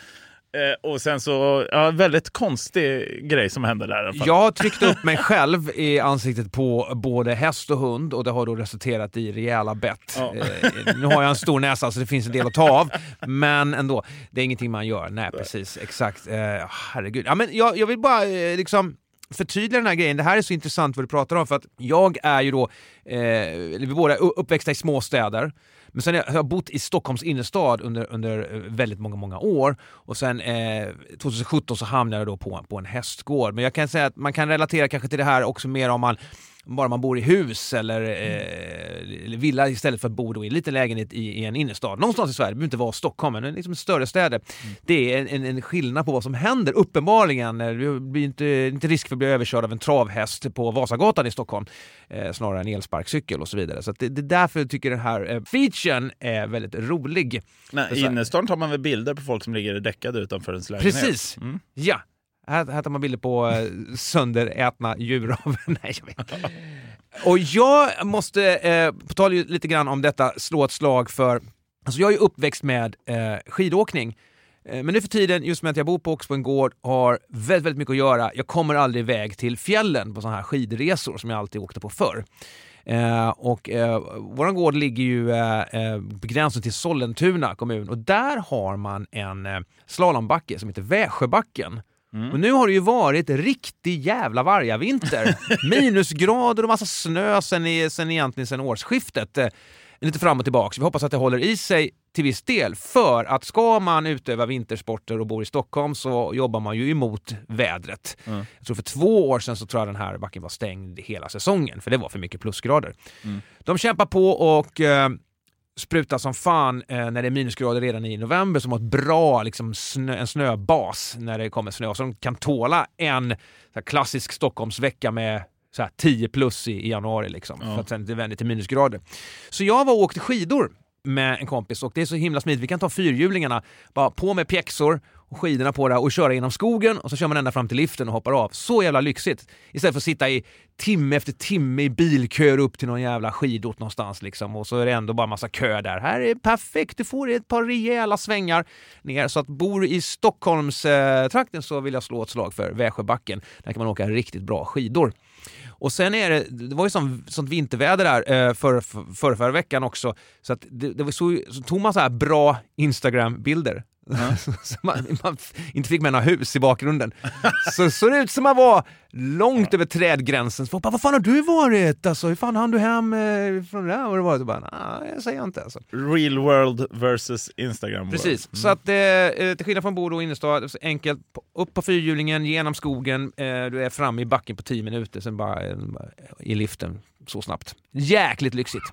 Eh, och sen så, ja, väldigt konstig grej som hände där. i fall. Jag har tryckt upp mig själv i ansiktet på både häst och hund och det har då resulterat i rejäla bett. Ja. Eh, nu har jag en stor näsa så det finns en del att ta av, men ändå, det är ingenting man gör. Nej, precis, exakt. Eh, herregud. Ja, men jag, jag vill bara eh, liksom förtydliga den här grejen. Det här är så intressant vad du pratar om för att jag är ju då, eh, vi båda är uppväxta i småstäder. Men sen har jag bott i Stockholms innerstad under, under eh, väldigt många, många år. Och sen eh, 2017 så hamnade jag då på, på en hästgård. Men jag kan säga att man kan relatera kanske till det här också mer om man bara man bor i hus eller, eh, eller villa istället för att bo i en liten lägenhet i, i en innerstad. Någonstans i Sverige, det behöver inte vara Stockholm, men liksom större städer. Det är en, en, en skillnad på vad som händer, uppenbarligen. Eh, Det blir inte, inte risk för att bli överkörd av en travhäst på Vasagatan i Stockholm, eh, snarare en elsparkcykel och så vidare. Så det, det är därför jag tycker den här eh, featuren är väldigt rolig. I innerstan tar man väl bilder på folk som ligger däckade utanför ens lägenhet? Precis! Mm. Ja! Här, här tar man bilder på eh, sönderätna djur av... Nej, jag vet. Och jag måste, eh, på tal lite grann om detta, slå ett slag för... Alltså jag är ju uppväxt med eh, skidåkning. Eh, Men nu för tiden, just med att jag bor på också på en gård, har väldigt, väldigt mycket att göra. Jag kommer aldrig iväg till fjällen på sådana här skidresor som jag alltid åkte på förr. Eh, och eh, vår gård ligger ju eh, eh, på gränsen till Sollentuna kommun och där har man en eh, slalombacke som heter Väsjöbacken. Och nu har det ju varit riktig jävla vargavinter. Minusgrader och massa snö sen, i, sen egentligen sen årsskiftet. Eh, lite fram och tillbaka. Vi hoppas att det håller i sig till viss del. För att ska man utöva vintersporter och bor i Stockholm så jobbar man ju emot vädret. Jag tror för två år sedan så tror jag den här backen var stängd hela säsongen för det var för mycket plusgrader. De kämpar på och eh, sprutar som fan eh, när det är minusgrader redan i november som har ett bra liksom, snö, en snöbas när det kommer snö. Så de kan tåla en klassisk Stockholmsvecka med så här, 10 plus i, i januari liksom, för att sen det vänder till minusgrader. Så jag var och åkte skidor med en kompis och det är så himla smidigt. Vi kan ta fyrhjulingarna, bara på med pjäxor och skidorna på det och köra genom skogen och så kör man ända fram till liften och hoppar av. Så jävla lyxigt! Istället för att sitta i timme efter timme i bilköer upp till någon jävla skidort någonstans liksom och så är det ändå bara massa kö där. Här är perfekt, du får ett par rejäla svängar ner. Så att bor du i Stockholmstrakten eh, trakten så vill jag slå ett slag för Väsjöbacken. Där kan man åka riktigt bra skidor. Och sen är det, det var ju sån, sånt vinterväder där eh, för, för, förra veckan också. Så att det, det var så, så tog man så här bra Instagram-bilder. så man, man inte fick med några hus i bakgrunden. så såg det ut som man var långt över trädgränsen. Så folk bara, vad fan har du varit? Alltså, hur fan hann du hem eh, från det där? Och det var så bara, nej, jag säger inte alltså. Real world versus Instagram world. Precis, så att eh, till skillnad från Bodo och innerstad, enkelt, upp på fyrhjulingen, genom skogen, eh, du är framme i backen på 10 minuter, sen bara eh, i liften så snabbt. Jäkligt lyxigt!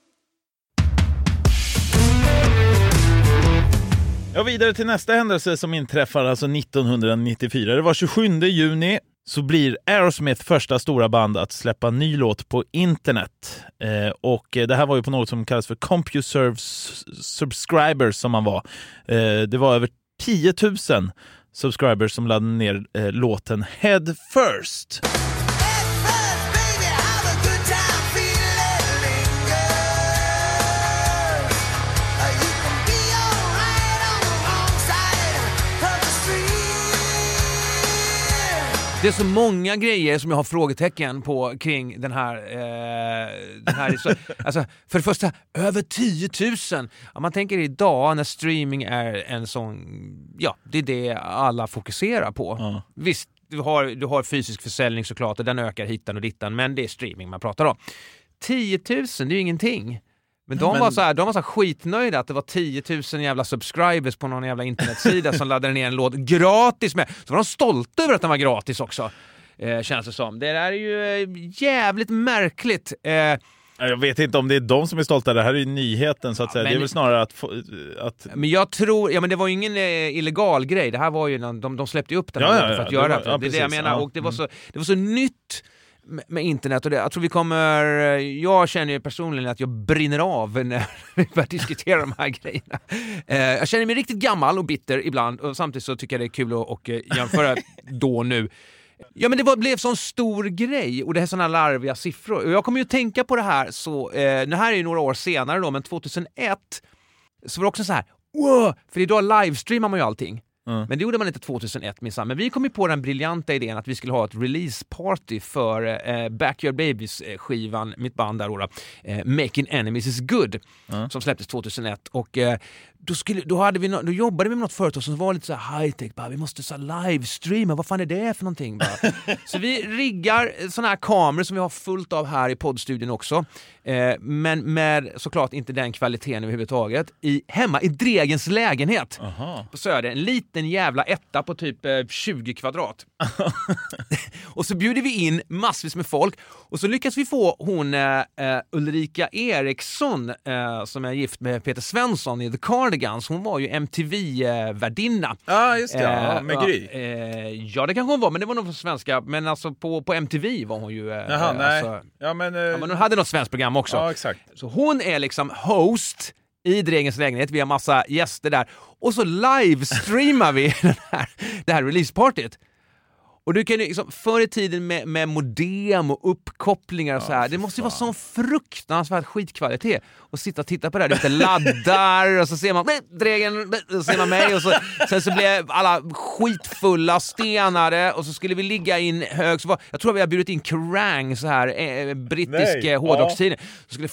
Ja, vidare till nästa händelse som inträffar alltså 1994. Det var 27 juni så blir Aerosmith första stora band att släppa ny låt på internet. Eh, och eh, det här var ju på något som kallas för CompuServe subscribers som man var. Eh, det var över 10 000 subscribers som laddade ner eh, låten Head First. Det är så många grejer som jag har frågetecken på kring den här... Eh, den här så, alltså, för det första, över 10 000! Om man tänker idag när streaming är en sån... Ja, det är det alla fokuserar på. Visst, du har, du har fysisk försäljning såklart och den ökar hitan och dittan, men det är streaming man pratar om. 10 000, det är ju ingenting. Men de, Men- var så här, de var så här skitnöjda att det var 10 000 jävla subscribers på någon jävla internetsida som laddade ner en låt gratis med. Så var de stolta över att den var gratis också. Eh, känns det som. Det där är ju eh, jävligt märkligt. Eh, Jag vet inte om det är de som är stolta, det här är ju nyheten så att säga. men- Det är väl snarare att, få, att men jag tror, ja men det var ju ingen eh, illegal grej, det här var ju, någon, de, de släppte upp den här Ja, ja, för ja, att göra det. ja, det är det jag menar. ja. Och det var, Mm. så, det var så nytt med, internet och det, jag tror vi kommer, jag känner ju personligen att jag brinner av när vi börjar diskutera de här grejerna. Eh, jag känner mig riktigt gammal och bitter ibland och samtidigt så tycker jag det är kul att och, eh, jämföra då och nu. Ja men det var, blev sån stor grej och det är såna larviga siffror. Och jag kommer ju tänka på det här så, eh, det här är ju några år senare då, men 2001 så var det också så här, wow! För idag livestreamar man ju allting. Mm. Men det gjorde man inte 2001 minsann. Men vi kom ju på den briljanta idén att vi skulle ha ett releaseparty för eh, Backyard Babies-skivan, mitt band där då, eh, Making Enemies is good, som släpptes 2001. Och eh, då, skulle, då, hade vi no då jobbade vi med något företag som var lite så här high-tech, bara, vi måste så livestreama, vad fan är det för någonting? Bara. så vi riggar såna här kameror som vi har fullt av här i poddstudion också, eh, men med såklart inte den kvaliteten överhuvudtaget, i, hemma i Dregens lägenhet Aha. på Söder. En liten jävla etta på typ eh, 20 kvadrat. och så bjuder vi in massvis med folk och så lyckas vi få hon eh, eh, Ulrika Eriksson eh, som är gift med Peter Svensson i The Cardigans. Hon var ju MTV-värdinna. Ja, just det. Ja, med Gry. Ja, eh, ja, det kanske hon var, men det var nog på svenska. Men alltså på, på MTV var hon ju... Eh, Jaha, eh, nej. Alltså, Ja, men... eh, ja, men hon hade något svenskt program också. Ja, exakt. Så hon är liksom host i Dregens lägenhet, vi har massa gäster där. Och så livestreamar vi den här, det här releasepartyt. Och du kan ju liksom, förr i tiden med, med modem och uppkopplingar och så här, det måste ju vara sån fruktansvärd skitkvalitet. Och sitta och titta på det här, du vet, laddar och så ser man "Nej, Dregen, nej", och så ser man mig och så, sen så blev alla skitfulla, stenade och så skulle vi ligga i en hög, så var, jag tror vi har bjurit in Kerrang, så här eh, brittisk eh, hårdrockstidning.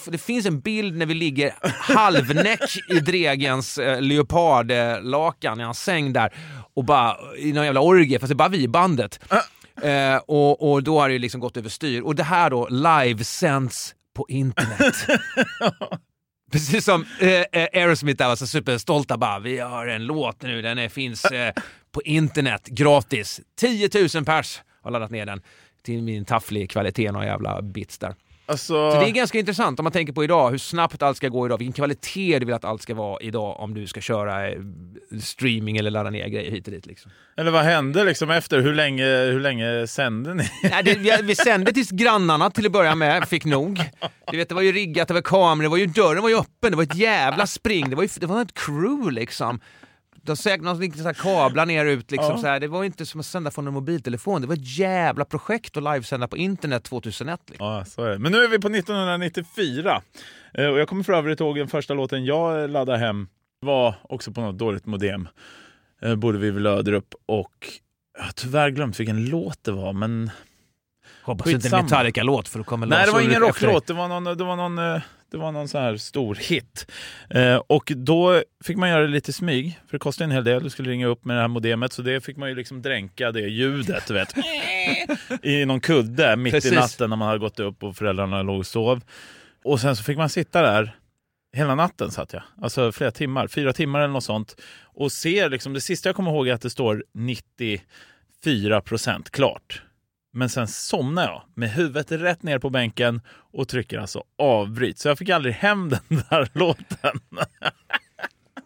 Det finns en bild när vi ligger halvnäck i Dregens eh, leopardlakan i hans säng där och bara i någon jävla orgie, fast det är bara vi i bandet. Eh, och, och då har det liksom gått överstyr. Och det här då livesänds på internet. Precis som eh, eh, Aerosmith där var så superstolta bara, vi har en låt nu, den är, finns eh, på internet gratis. 10 000 pers har laddat ner den till min tafflig kvalitet, några jävla bits där. Alltså... Så det är ganska intressant om man tänker på idag, hur snabbt allt ska gå idag, vilken kvalitet du vill att allt ska vara idag om du ska köra eh, streaming eller ladda ner grejer hit och dit. Liksom. Eller vad hände liksom efter? Hur länge, hur länge sände ni? Nej, det, vi, vi sände tills grannarna till att börja med fick nog. Du vet, det var ju riggat, det var kameror, det var ju, dörren var ju öppen, det var ett jävla spring, det var, ju, det var ett crew liksom. De säkert någon liksom så kablar ner ut liksom Ja. så här. Det var inte som att sända från en mobiltelefon, det var ett jävla projekt att livesända på internet 2001. Liksom. Ja, så är det. Men nu är vi på 1994. Eh, Och jag kommer för övrigt ihåg den första låten jag laddade hem var också på något dåligt modem. Eh, Borde vi väl upp och jag har tyvärr glömt vilken låt det var, men... Hoppas inte en. Metallica-låt för då kommer Nej, det var ingen rocklåt. Det var någon, det var någon, eh, det var någon så här stor hit. Eh, och då fick man göra det lite smyg, för det kostade en hel del. Du skulle ringa upp med det här modemet, så det fick man ju liksom dränka det ljudet, du vet. I någon kudde mitt Precis. i natten när man hade gått upp och föräldrarna låg och sov. Och sen så fick man sitta där Hela natten satt jag, alltså flera timmar, fyra timmar eller något sånt. Och ser liksom, det sista jag kommer ihåg är att det står 94 procent klart. Men sen somnar jag med huvudet rätt ner på bänken och trycker alltså avbryt. Så jag fick aldrig hem den där låten.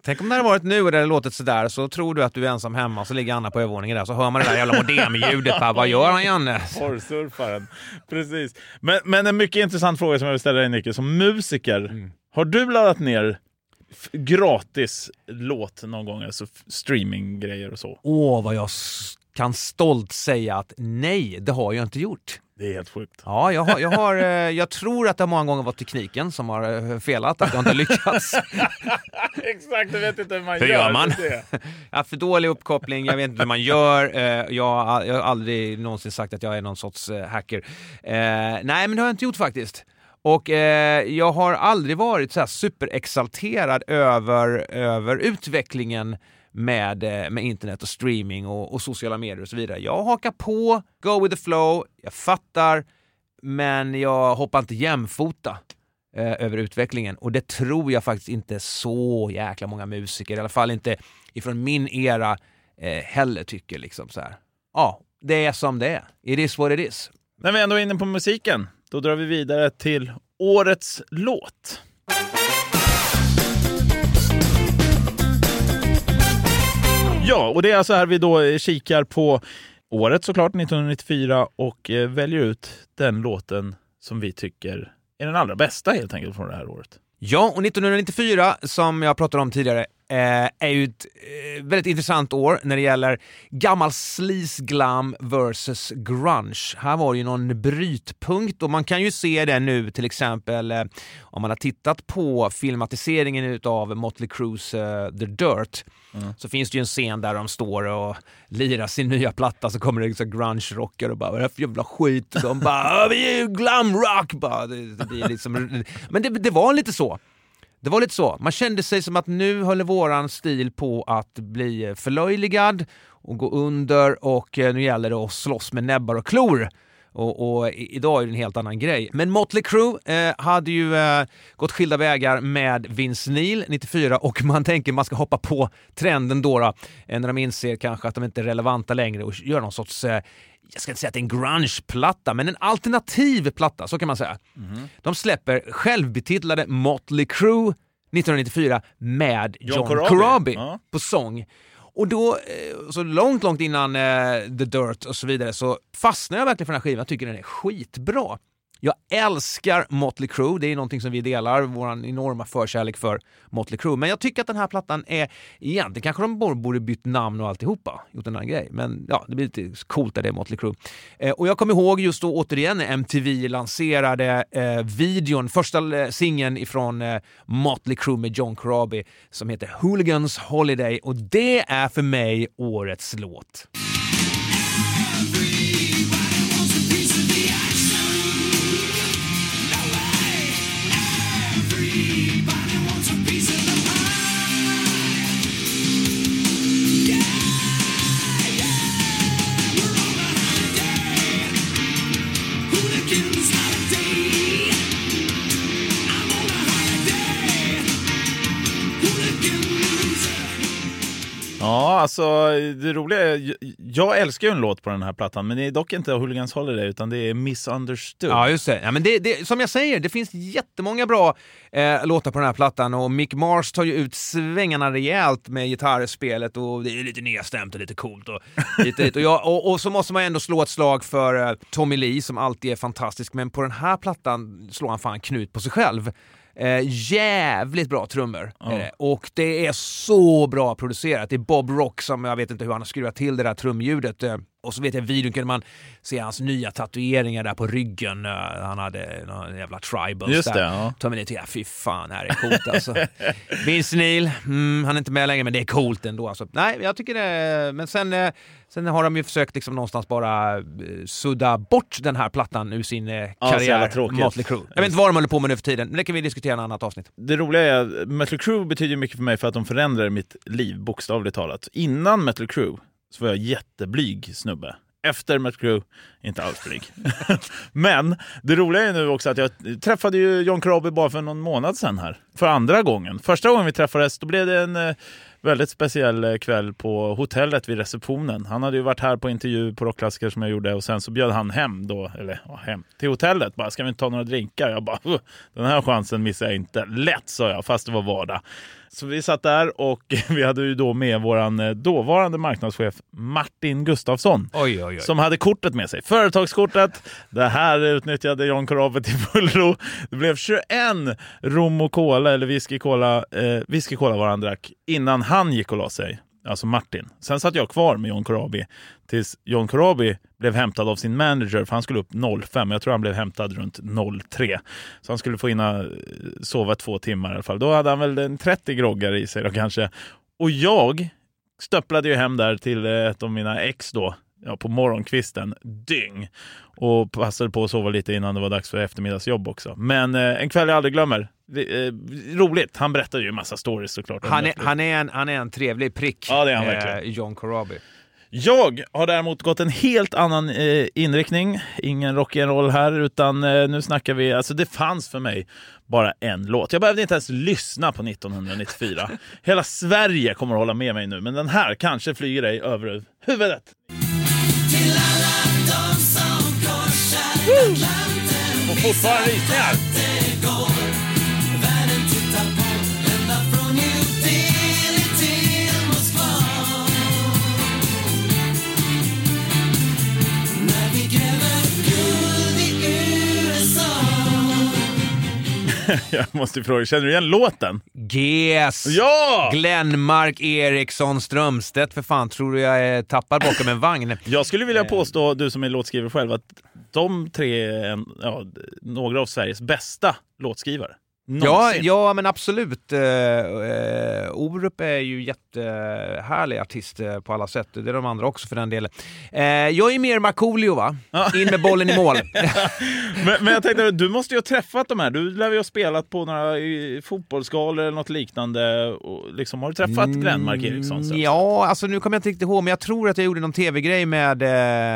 Tänk om det hade varit nu och det hade låtit sådär så tror du att du är ensam hemma så ligger Anna på övervåningen där så hör man det där jävla modemljudet. Vad gör han Janne? Porrsurfaren. Precis. Men, men en mycket intressant fråga som jag vill ställa dig Nicke, som musiker. Har du laddat ner gratis låt någon gång? Alltså streaminggrejer och så? Åh, vad jag kan stolt säga att nej, det har jag inte gjort. Det är helt sjukt. Ja, jag, har, jag, har, eh, jag tror att det många gånger var tekniken som har eh, felat, att jag inte lyckats. Exakt, du vet inte hur man Hur gör. gör man? har för dålig uppkoppling, jag vet inte hur man gör. Eh, Jag har, jag har aldrig någonsin sagt att jag är någon sorts hacker. Nej, men det har jag inte gjort faktiskt. Och eh, jag har aldrig varit så här superexalterad över, över utvecklingen med, eh, med internet och streaming och, och sociala medier och så vidare. Jag hakar på, go with the flow, jag fattar, men jag hoppar inte jämfota eh, över utvecklingen. Och det tror jag faktiskt inte så jäkla många musiker, i alla fall inte ifrån min era, eh, heller tycker. Liksom så här. Ja, det är som det är. It is what it is. När vi ändå är inne på musiken, då drar vi vidare till årets låt. Ja, och det är alltså här vi då eh, kikar på året såklart, 1994, och eh, väljer ut den låten som vi tycker är den allra bästa helt enkelt från det här året. Ja, och 1994, som jag pratade om tidigare, eh, är ju ett eh, väldigt intressant år när det gäller gammal sleaze glam versus grunge. Här var det ju någon brytpunkt och man kan ju se det nu till exempel eh, om man har tittat på filmatiseringen av Motley Crues eh, The Dirt Mm. så finns det ju en scen där de står och lirar sin nya platta så kommer det liksom grunge-rockare och bara vad är det för jävla skit? Och de bara vi är ju glamrock! Bara, det, det liksom, men det, det var lite så. Det var lite så. Man kände sig som att nu höll våran stil på att bli förlöjligad och gå under och eh, nu gäller det att slåss med näbbar och klor. Och, och idag är det en helt annan grej. Men Motley Crue eh, hade ju eh, gått skilda vägar med Vince Neil 94 och man tänker man ska hoppa på trenden då, då eh, när de inser kanske att de inte är relevanta längre och gör någon sorts eh, jag ska inte säga att det är en grunge-platta, men en alternativ platta, så kan man säga. De släpper självbetitlade Motley Crue 1994 med John John, Corabi. Corabi, Ja. på sång. Och då, eh, så långt, långt innan eh, The Dirt och så vidare, så fastnade jag verkligen för den här skivan. Jag tycker den är skitbra. Jag älskar Motley Crue, det är någonting som vi delar, vår enorma förkärlek för Motley Crue. Men jag tycker att den här plattan är, egentligen kanske de borde- bytt namn och alltihopa, gjort en annan grej. Men ja, det blir lite coolt där det är Motley Crue. Eh, och jag kommer ihåg just då återigen när MTV lanserade eh, videon, första eh, singeln ifrån eh, Motley Crue med John Corabi som heter Hooligans Holiday och det är för mig årets låt. Alltså det roliga är, jag- älskar ju en låt på den här plattan, men det är dock inte Hooligans Holiday, utan det är Misunderstood. Ja, just det. Ja, men det, det. Som jag säger, det finns jättemånga bra eh, låtar på den här plattan och Mick Mars tar ju ut svängarna rejält med gitarrspelet och det är lite nedstämt och lite coolt. Och, lite, lite. Och, jag, och, och så måste man ändå slå ett slag för eh, Tommy Lee som alltid är fantastisk, men på den här plattan slår han fan knut på sig själv. Eh, jävligt bra trummor. Ja. Eh, och det är så bra producerat. Det är Bob Rock som, jag vet inte hur han har skruvat till det där trumljudet. Eh, och så vet jag videon kunde man se hans nya tatueringar där på ryggen. Eh, han hade någon jävla tribals Just där. det, ja. Lee, ja fy fan, här är coolt alltså. Vince Neil, mm, han är inte med längre men det är coolt ändå. Alltså. Nej, jag tycker det. Men sen, eh, sen har de ju försökt liksom någonstans bara eh, sudda bort den här plattan ur sin eh, Ja, så jävla karriär. tråkigt. Motley Crue. Jag vet inte vad de håller på med nu för tiden, men det kan vi diskutera i ett annat avsnitt. Det roliga är att Metal Crew betyder mycket för mig för att de förändrar mitt liv, bokstavligt talat. Innan Metal Crew så var jag jätteblyg snubbe. Efter Matt Crew, inte alls blyg. Men det roliga är nu också att jag träffade ju John Corabi bara för någon månad sedan här. För andra gången. Första gången vi träffades då blev det en eh, väldigt speciell eh, kväll på hotellet vid receptionen. Han hade ju varit här på intervju på Rockklassiker som jag gjorde och sen så bjöd han hem då, eller ja, hem till hotellet. Bara, ska vi inte ta några drinkar? Jag bara, "Uh, den här chansen missar jag inte. Lätt sa jag, fast det var vardag. Så vi satt där och vi hade ju då med våran eh, dåvarande marknadschef Martin Gustafsson. Oj, oj, oj. Som hade kortet med sig. Företagskortet. Det här utnyttjade John Corabi till fullo. Det blev 21 rom och cola, eller whisky cola, eh, whisky cola var han drack, innan han gick och la sig. Alltså Martin. Sen satt jag kvar med John Corabi tills John Corabi blev hämtad av sin manager, för han skulle upp 05. Jag tror han blev hämtad runt 03. Så han skulle få hinna eh, sova två timmar i alla fall. Då hade han väl en 30 groggar i sig då kanske. Och jag stöpplade ju hem där till eh, ett av mina ex då, ja, på morgonkvisten, dyng. Och passade på att sova lite innan det var dags för eftermiddagsjobb också. Men eh, en kväll jag aldrig glömmer. Det, eh, roligt, han berättade ju en massa stories såklart. Han är, han, är en, han är en trevlig prick, Ja, det är han eh, verkligen. John Corabi. Jag har däremot gått en helt annan eh, inriktning. Ingen rock'n'roll här, utan eh, nu snackar vi... Alltså det fanns för mig bara en låt. Jag behövde inte ens lyssna på 1994. Hela Sverige kommer att hålla med mig nu, men den här kanske flyger dig över huvudet. Och fortfarande rysningar. jag måste fråga, känner du igen låten? GES! Ja! Glenmark Eriksson Strömstedt, för fan tror du jag är tappad bakom en vagn? Jag skulle vilja påstå, du som är låtskrivare själv, att de tre är en, ja, några av Sveriges bästa låtskrivare. Ja, Någonsin. ja, men absolut. Uh, uh, Orup är ju jättehärlig artist uh, på alla sätt. Det är de andra också för den delen. Uh, jag är mer Markoolio va? In med bollen i mål. men, men jag tänkte, du måste ju ha träffat de här. Du lär ju ha spelat på några fotbollsgalor eller något liknande. Och liksom, har du träffat Glenmark Eriksson? Så? Mm, Ja, alltså nu kommer jag inte riktigt ihåg, men jag tror att jag gjorde någon tv-grej med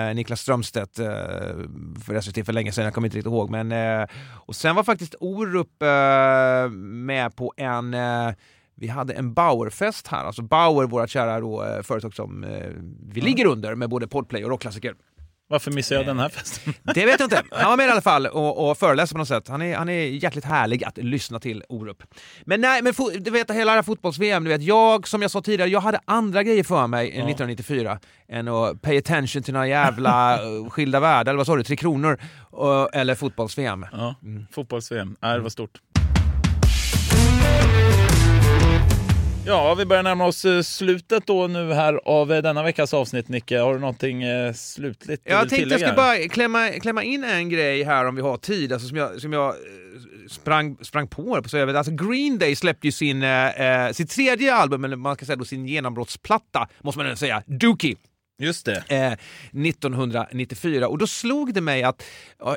eh, Niklas Strömstedt eh, för SVT för länge sedan, jag kommer inte riktigt ihåg. Men, eh, och sen var faktiskt Orup eh, med på en eh, vi hade en Bauerfest här, alltså Bauer, vårt kära då, eh, företag som eh, vi ligger under med både Podplay och rockklassiker. Varför missade jag den här festen? Det vet jag inte. Han var med i alla fall och, och föreläste på något sätt. Han är, han är jäkligt härlig att lyssna till, Orup. Men nej, men du vet hela det här fotbolls-VM, du vet, jag som jag sa tidigare, jag hade andra grejer för mig 1994 än att pay attention till några jävla skilda världar, eller vad sa du, Tre Kronor eller fotbolls-VM. Ja, fotbolls-VM. Ja, det var stort. Ja, vi börjar närma oss eh, slutet då nu här av eh, denna veckas avsnitt, Nicke. Har du någonting eh, slutligt Jag tänkte jag tillägga? skulle bara klämma, klämma in en grej här om vi har tid, alltså som jag, som jag sprang, sprang på på så jag vet. Alltså Green Day släppte ju sin, eh, sitt tredje album, eller man ska säga då sin genombrottsplatta, måste man säga, Dookie. Just det. Eh, 1994 och då slog det mig att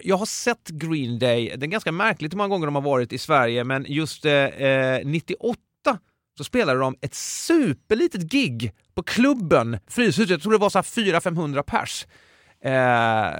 jag har sett Green Day, det är ganska märkligt hur många gånger de har varit i Sverige, men just eh, eh 98 så spelade de ett superlitet gig på klubben Fryshuset, jag tror det var så 400-500 pers. Eh,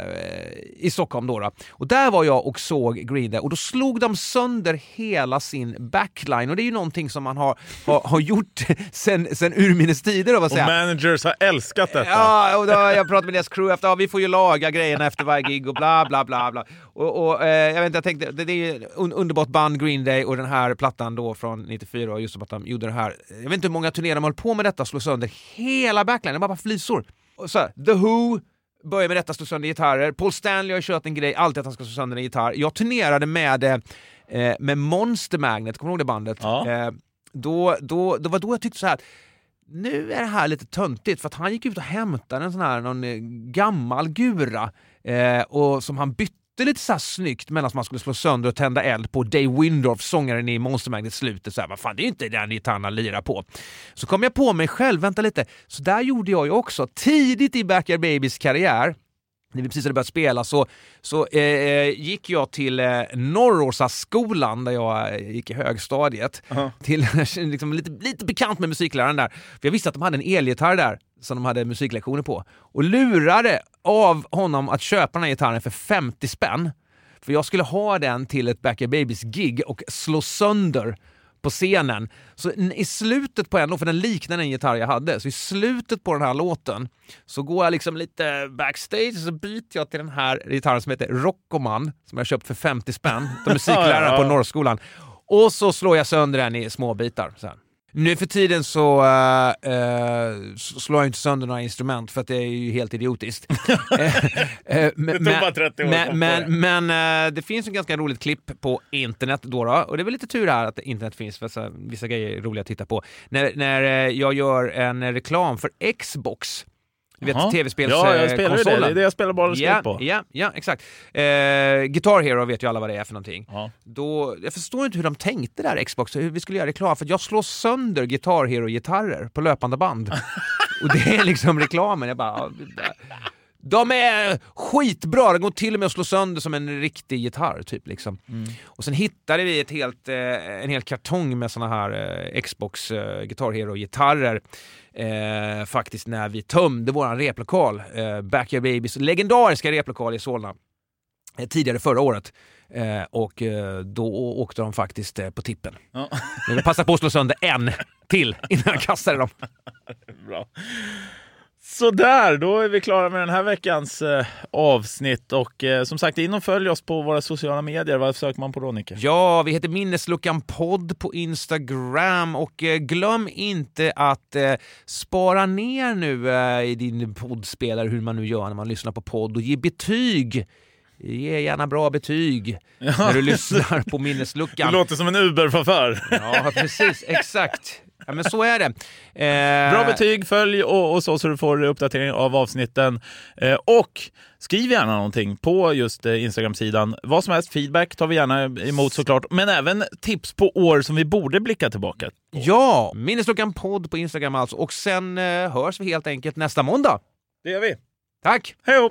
i Stockholm då, då. Och där var jag och såg Green Day och då slog de sönder hela sin backline och det är ju någonting som man har, har, har gjort sen, sen urminnes tider. Och managers har älskat detta. Ja, och då, jag pratade med deras crew efter, ja, vi får ju laga grejerna efter varje gig och bla bla bla. bla. Och, och eh, jag vet inte, jag tänkte, det, det är ju un, underbart band Green Day och den här plattan då från 94 och just som att de gjorde det här. Jag vet inte hur många turnéer de höll på med detta, slå sönder hela backline, det var bara flisor. Och så här, The Who börjar med detta, slå sönder gitarrer. Paul Stanley har kört en grej, alltid att han ska slå sönder en gitarr. Jag turnerade med, eh, med Monster Magnet, kommer du ihåg det bandet? Ja. Eh, då, då, det var då jag tyckte så här nu är det här lite töntigt för att han gick ut och hämtade en sån här någon eh, gammal gura eh, och som han bytte lite så här snyggt medan man skulle slå sönder och tända eld på Dave Windorf, sångaren i Monster Magnet slutet. Så här, vad fan, det är ju inte den gitarren han lirar på. Så kom jag på mig själv, vänta lite, så där gjorde jag ju också. Tidigt i Backyard Babies karriär när vi precis hade börjat spela så, så eh, gick jag till eh, Norråsaskolan där jag eh, gick i högstadiet. Till, liksom, lite, lite bekant med musikläraren där. För jag visste att de hade en elgitarr där som de hade musiklektioner på. Och lurade av honom att köpa den här gitarren för 50 spänn. För jag skulle ha den till ett Backyard Babies-gig och slå sönder på scenen. Så i slutet på en, för den liknar den gitarr jag hade, så i slutet på den här låten så går jag liksom lite backstage och så byter jag till den här gitarren som heter Rockoman som jag köpt för 50 spänn av musikläraren på Norrskolan. Och så slår jag sönder den i små bitar. Så här. Nu för tiden så äh, så slår jag inte sönder några instrument för att det är ju helt idiotiskt. Eh, men- tog bara 30 år men, men, men eh, det finns en ganska roligt klipp på internet då, då och det är väl lite tur här att internet finns för så, vissa grejer är roliga att titta på. När, när jag gör en reklam för Xbox, du vet Jaha. tv-spels Ja, jag spelar ju det. Det är det jag spelar bollspel ja, på. Ja, ja, exakt. Eh, Guitar Hero vet ju alla vad det är för någonting. Ja. Då, jag förstår inte hur de tänkte där Xbox, hur vi skulle göra reklam, för jag slår sönder Guitar Hero-gitarrer på löpande band. och det är liksom reklamen. Jag bara. De är skitbra, de går till och med att slå sönder som en riktig gitarr. Typ, liksom. Och sen hittade vi ett helt, eh, en hel kartong med såna här eh, Xbox eh, Guitar Hero-gitarrer. Eh, faktiskt när vi tömde våran replokal, eh, Backyard Babies legendariska replokal i Solna eh, tidigare förra året. Eh, och eh, då åkte de faktiskt på tippen. Ja. Men jag passade på att slå sönder en till innan jag kastade dem. Bra. Sådär, då är vi klara med den här veckans eh, avsnitt. Och eh, som sagt, in och följ oss på våra sociala medier. Vad söker man på då, Nicke? Ja, vi heter Minnesluckan podd på Instagram och eh, glöm inte att eh, spara ner nu eh, i din poddspelare, hur man nu gör när man lyssnar på podd och ge betyg Ge gärna bra betyg när du lyssnar på minnesluckan. Du låter som en Uber-chaufför. Ja, precis. Exakt. Ja, men så är det. Eh, Bra betyg, följ och, och så, så du får uppdatering av avsnitten. Eh, och skriv gärna någonting på just eh, Instagram-sidan. Vad som helst, feedback tar vi gärna emot såklart. Men även tips på år som vi borde blicka tillbaka på. Ja, Minnesluckan podd på Instagram alltså. Och sen eh, hörs vi helt enkelt nästa måndag. Det gör vi. Tack! Hej då!